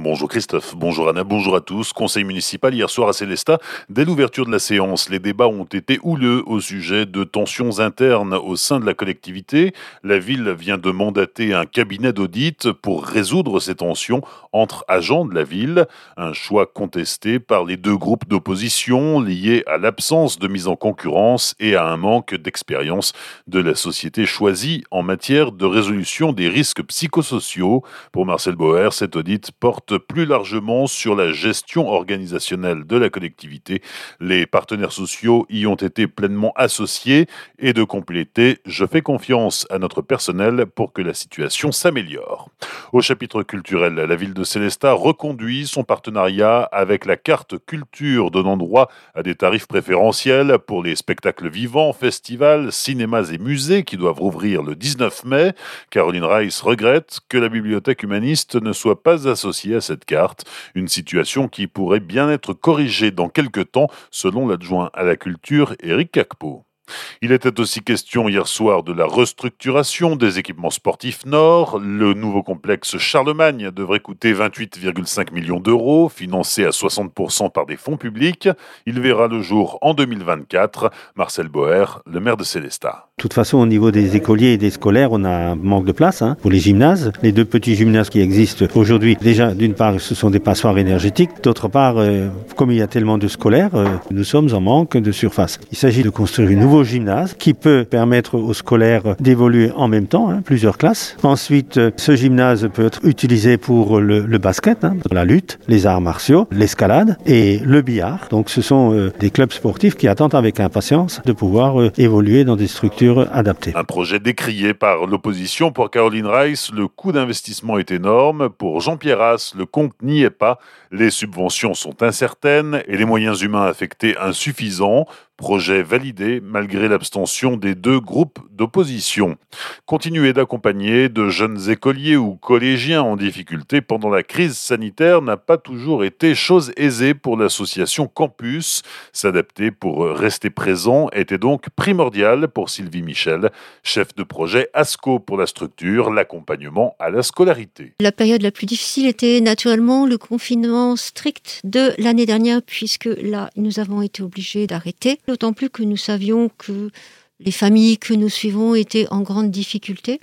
Bonjour Christophe, bonjour Anna, bonjour à tous. Conseil municipal hier soir à Célestat. Dès l'ouverture de la séance, les débats ont été houleux au sujet de tensions internes au sein de la collectivité. La ville vient de mandater un cabinet d'audit pour résoudre ces tensions entre agents de la ville. Un choix contesté par les deux groupes d'opposition liés à l'absence de mise en concurrence et à un manque d'expérience de la société choisie en matière de résolution des risques psychosociaux. Pour Marcel Boer, cet audit porte plus largement sur la gestion organisationnelle de la collectivité. Les partenaires sociaux y ont été pleinement associés et de compléter Je fais confiance à notre personnel pour que la situation s'améliore. Au chapitre culturel, la ville de Célestat reconduit son partenariat avec la carte culture, donnant droit à des tarifs préférentiels pour les spectacles vivants, festivals, cinémas et musées qui doivent rouvrir le 19 mai. Caroline Rice regrette que la bibliothèque humaniste ne soit pas associée à cette carte, une situation qui pourrait bien être corrigée dans quelques temps, selon l'adjoint à la culture Éric Cacpo. Il était aussi question hier soir de la restructuration des équipements sportifs Nord. Le nouveau complexe Charlemagne devrait coûter 28,5 millions d'euros, financé à 60% par des fonds publics. Il verra le jour en 2024. Marcel Boer, le maire de Célestat. De toute façon, au niveau des écoliers et des scolaires, on a un manque de place hein, pour les gymnases. Les deux petits gymnases qui existent aujourd'hui, déjà, d'une part, ce sont des passoires énergétiques. D'autre part, euh, comme il y a tellement de scolaires, euh, nous sommes en manque de surface. Il s'agit de construire un nouveau gymnase qui peut permettre aux scolaires d'évoluer en même temps, hein, plusieurs classes. Ensuite, euh, ce gymnase peut être utilisé pour le, basket, hein, la lutte, les arts martiaux, l'escalade et le billard. Donc, ce sont des clubs sportifs qui attendent avec impatience de pouvoir évoluer dans des structures un projet décrié par l'opposition pour Caroline Rice, le coût d'investissement est énorme. Pour Jean-Pierre Haas, le compte n'y est pas. Les subventions sont incertaines et les moyens humains affectés insuffisants. Projet validé malgré l'abstention des deux groupes d'opposition. Continuer d'accompagner de jeunes écoliers ou collégiens en difficulté pendant la crise sanitaire n'a pas toujours été chose aisée pour l'association Campus. S'adapter pour rester présent était donc primordial pour Sylvie Michel, chef de projet ASCO pour la structure, l'accompagnement à la scolarité. La période la plus difficile était naturellement le confinement strict de l'année dernière puisque là nous avons été obligés d'arrêter d'autant plus que nous savions que les familles que nous suivons étaient en grande difficulté.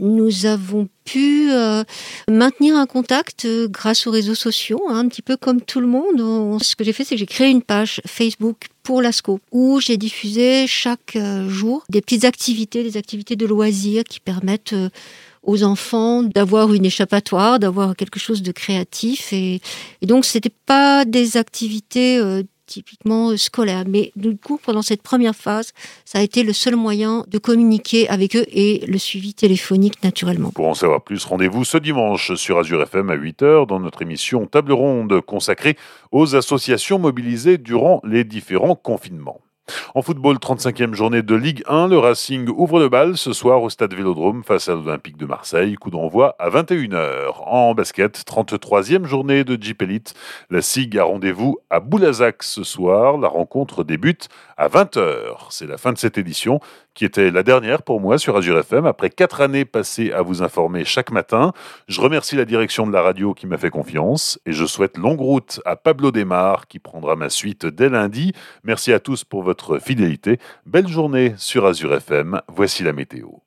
Nous avons pu euh, maintenir un contact euh, grâce aux réseaux sociaux, hein, un petit peu comme tout le monde. ce que j'ai fait, c'est que j'ai créé une page Facebook pour l'ASCO où j'ai diffusé chaque euh, jour des petites activités, des activités de loisirs qui permettent aux enfants d'avoir une échappatoire, d'avoir quelque chose de créatif. Et, et donc, c'était pas des activités typiquement scolaire. Mais du coup, pendant cette première phase, ça a été le seul moyen de communiquer avec eux et le suivi téléphonique naturellement. Pour en savoir plus, rendez-vous ce dimanche sur Azure FM à 8h dans notre émission Table Ronde consacrée aux associations mobilisées durant les différents confinements. En football, 35e journée de Ligue 1, le Racing ouvre le bal ce soir au stade Vélodrome face à l'Olympique de Marseille. Coup d'envoi à 21h. En basket, 33e journée de Jeep Elite. La SIG a rendez-vous à Boulazac ce soir. La rencontre débute à 20h. C'est la fin de cette édition qui était la dernière pour moi sur Azure FM après quatre années passées à vous informer chaque matin. Je remercie la direction de la radio qui m'a fait confiance et je souhaite longue route à Pablo Desmar qui prendra ma suite dès lundi. Merci à tous pour votre fidélité. Belle journée sur Azure FM. Voici la météo.